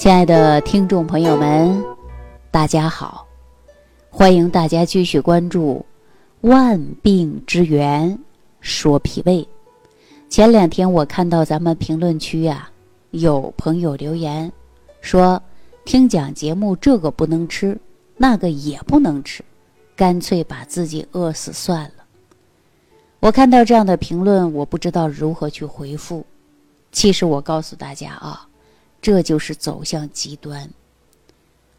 亲爱的听众朋友们，大家好！欢迎大家继续关注《万病之源说脾胃》。前两天我看到咱们评论区啊，有朋友留言说，听讲节目这个不能吃，那个也不能吃，干脆把自己饿死算了。我看到这样的评论，我不知道如何去回复。其实我告诉大家啊。这就是走向极端。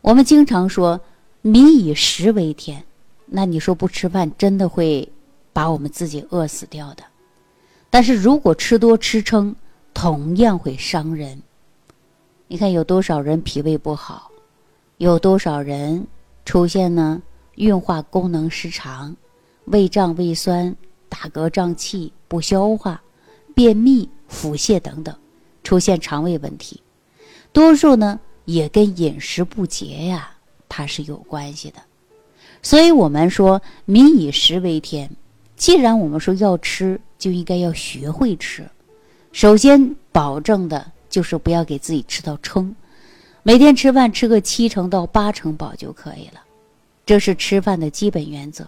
我们经常说“民以食为天”，那你说不吃饭真的会把我们自己饿死掉的。但是如果吃多吃撑，同样会伤人。你看有多少人脾胃不好，有多少人出现呢？运化功能失常、胃胀胃酸、打嗝胀气、不消化、便秘、腹泻等等，出现肠胃问题。多数呢也跟饮食不节呀，它是有关系的。所以我们说“民以食为天”，既然我们说要吃，就应该要学会吃。首先保证的就是不要给自己吃到撑，每天吃饭吃个七成到八成饱就可以了，这是吃饭的基本原则。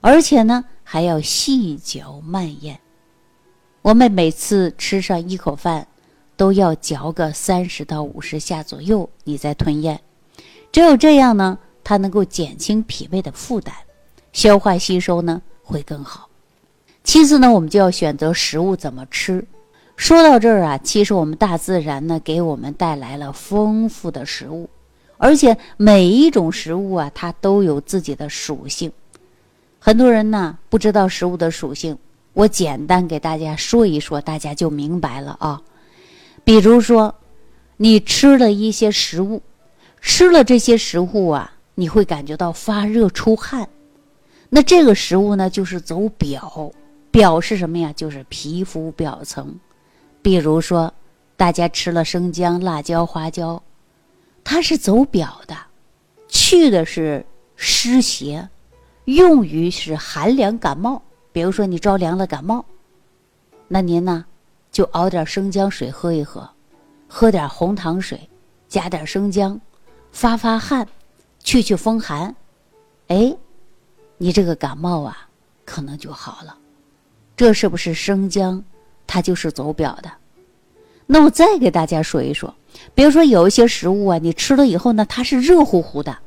而且呢，还要细嚼慢咽。我们每次吃上一口饭。都要嚼个三十到五十下左右，你再吞咽。只有这样呢，它能够减轻脾胃的负担，消化吸收呢会更好。其次呢，我们就要选择食物怎么吃。说到这儿啊，其实我们大自然呢给我们带来了丰富的食物，而且每一种食物啊，它都有自己的属性。很多人呢不知道食物的属性，我简单给大家说一说，大家就明白了啊。比如说，你吃了一些食物，吃了这些食物啊，你会感觉到发热出汗。那这个食物呢，就是走表，表是什么呀？就是皮肤表层。比如说，大家吃了生姜、辣椒、花椒，它是走表的，去的是湿邪，用于是寒凉感冒。比如说你着凉了感冒，那您呢？就熬点生姜水喝一喝，喝点红糖水，加点生姜，发发汗，去去风寒，哎，你这个感冒啊，可能就好了。这是不是生姜？它就是走表的。那我再给大家说一说，比如说有一些食物啊，你吃了以后呢，它是热乎乎的，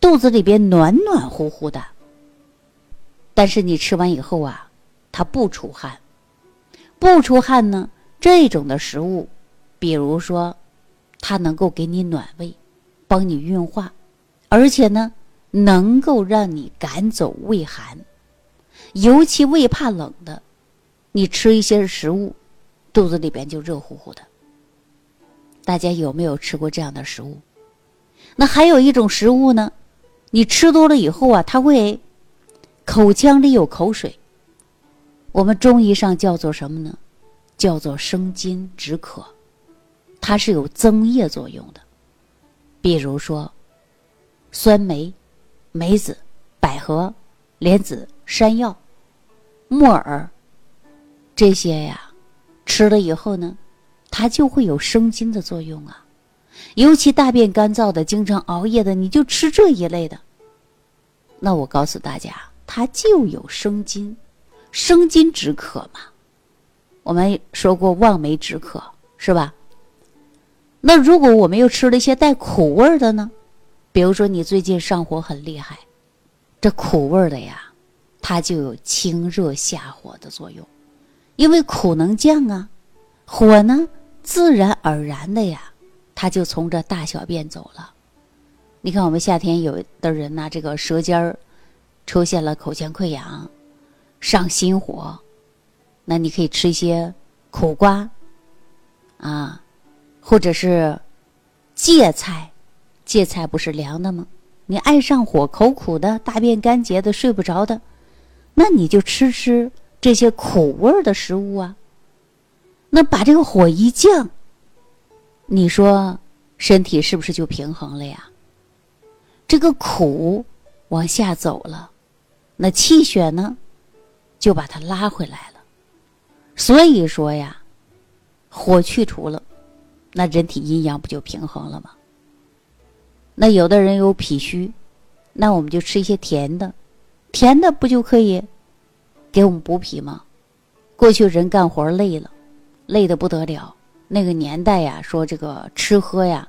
肚子里边暖暖乎乎的，但是你吃完以后啊，它不出汗。不出汗呢？这种的食物，比如说，它能够给你暖胃，帮你运化，而且呢，能够让你赶走胃寒。尤其胃怕冷的，你吃一些食物，肚子里边就热乎乎的。大家有没有吃过这样的食物？那还有一种食物呢，你吃多了以后啊，它会口腔里有口水。我们中医上叫做什么呢？叫做生津止渴，它是有增液作用的。比如说，酸梅、梅子、百合、莲子、山药、木耳这些呀，吃了以后呢，它就会有生津的作用啊。尤其大便干燥的、经常熬夜的，你就吃这一类的。那我告诉大家，它就有生津。生津止渴嘛，我们说过望梅止渴是吧？那如果我们又吃了一些带苦味的呢？比如说你最近上火很厉害，这苦味的呀，它就有清热下火的作用，因为苦能降啊，火呢自然而然的呀，它就从这大小便走了。你看我们夏天有的人呢，这个舌尖儿出现了口腔溃疡。上心火，那你可以吃一些苦瓜，啊，或者是芥菜，芥菜不是凉的吗？你爱上火、口苦的、大便干结的、睡不着的，那你就吃吃这些苦味的食物啊。那把这个火一降，你说身体是不是就平衡了呀？这个苦往下走了，那气血呢？就把它拉回来了，所以说呀，火去除了，那人体阴阳不就平衡了吗？那有的人有脾虚，那我们就吃一些甜的，甜的不就可以给我们补脾吗？过去人干活累了，累得不得了。那个年代呀，说这个吃喝呀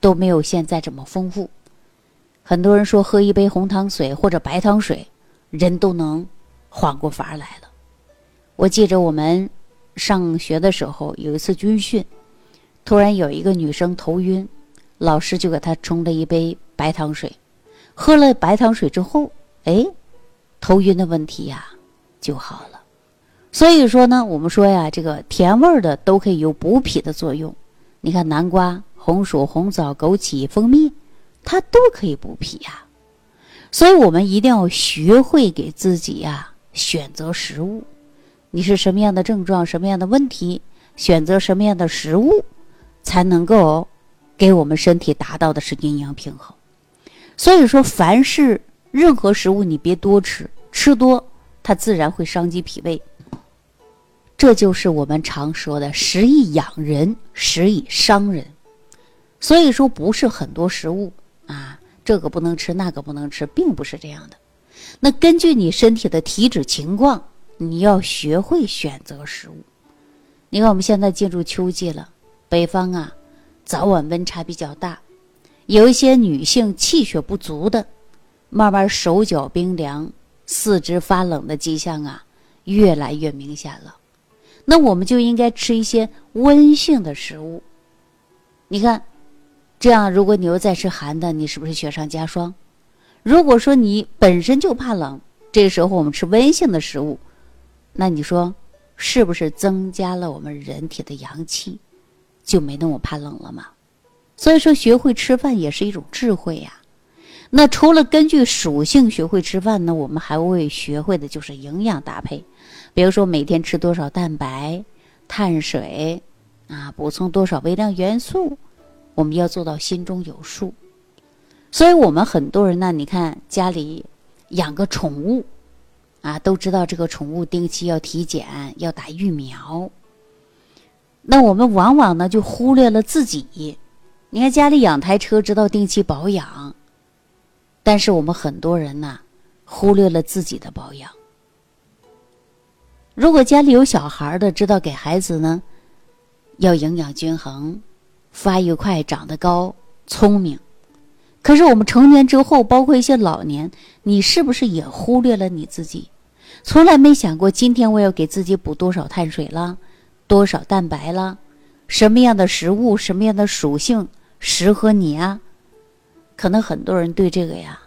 都没有现在这么丰富。很多人说喝一杯红糖水或者白糖水，人都能缓过乏来了。我记着我们上学的时候有一次军训，突然有一个女生头晕。老师就给她冲了一杯白糖水，喝了白糖水之后，哎，头晕的问题呀就好了。所以说呢，我们说呀，这个甜味的都可以有补脾的作用。你看南瓜、红薯、红枣、枸杞、蜂蜜，它都可以补脾呀。所以我们一定要学会给自己呀选择食物。你是什么样的症状、什么样的问题，选择什么样的食物，才能够。给我们身体达到的是阴阳平衡，所以说，凡是任何食物你别多吃，吃多它自然会伤及脾胃。这就是我们常说的“食以养人，食以伤人”。所以说，不是很多食物啊，这个不能吃，那个不能吃，并不是这样的。那根据你身体的体质情况，你要学会选择食物。你看，我们现在进入秋季了，北方啊。早晚温差比较大，有一些女性气血不足的，慢慢手脚冰凉、四肢发冷的迹象啊，越来越明显了。那我们就应该吃一些温性的食物。你看，这样如果你又再吃寒的，你是不是雪上加霜？如果说你本身就怕冷，这个时候我们吃温性的食物，那你说是不是增加了我们人体的阳气？就没那么怕冷了嘛，所以说学会吃饭也是一种智慧呀。那除了根据属性学会吃饭呢，我们还会学会的就是营养搭配，比如说每天吃多少蛋白、碳水啊，补充多少微量元素，我们要做到心中有数。所以我们很多人呢，你看家里养个宠物啊，都知道这个宠物定期要体检，要打疫苗。那我们往往呢就忽略了自己。你看家里养台车，知道定期保养，但是我们很多人呢忽略了自己的保养。如果家里有小孩的，知道给孩子呢要营养均衡，发育快，长得高，聪明。可是我们成年之后，包括一些老年，你是不是也忽略了你自己？从来没想过今天我要给自己补多少碳水了？多少蛋白了？什么样的食物，什么样的属性适合你啊？可能很多人对这个呀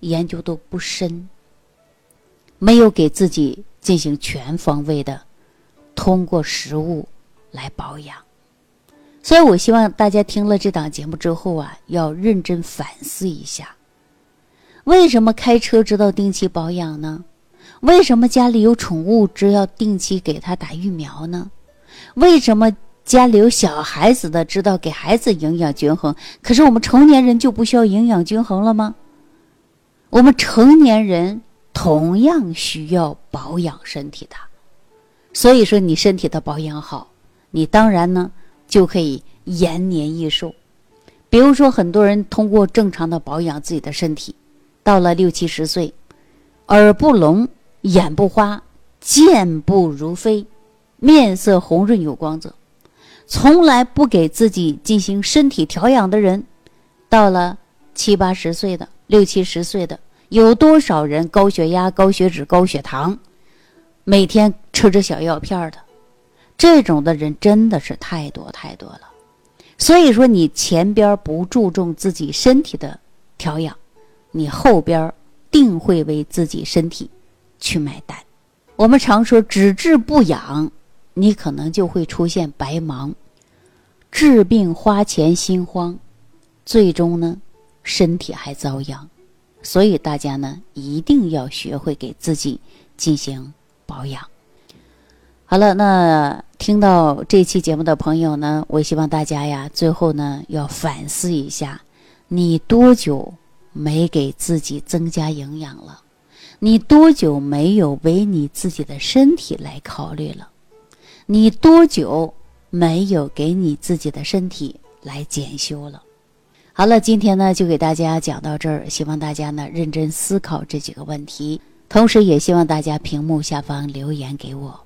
研究都不深，没有给自己进行全方位的通过食物来保养。所以我希望大家听了这档节目之后啊，要认真反思一下：为什么开车知道定期保养呢？为什么家里有宠物，只要定期给它打疫苗呢？为什么家里有小孩子的知道给孩子营养均衡，可是我们成年人就不需要营养均衡了吗？我们成年人同样需要保养身体的，所以说你身体的保养好，你当然呢就可以延年益寿。比如说很多人通过正常的保养自己的身体，到了六七十岁，耳不聋，眼不花，健步如飞。面色红润有光泽，从来不给自己进行身体调养的人，到了七八十岁的、六七十岁的，有多少人高血压、高血脂、高血糖，每天吃着小药片的，这种的人真的是太多太多了。所以说，你前边不注重自己身体的调养，你后边定会为自己身体去买单。我们常说只治不养。你可能就会出现白忙，治病花钱心慌，最终呢，身体还遭殃。所以大家呢，一定要学会给自己进行保养。好了，那听到这期节目的朋友呢，我希望大家呀，最后呢，要反思一下，你多久没给自己增加营养了？你多久没有为你自己的身体来考虑了？你多久没有给你自己的身体来检修了。好了，今天呢就给大家讲到这儿，希望大家呢认真思考这几个问题，同时也希望大家屏幕下方留言给我。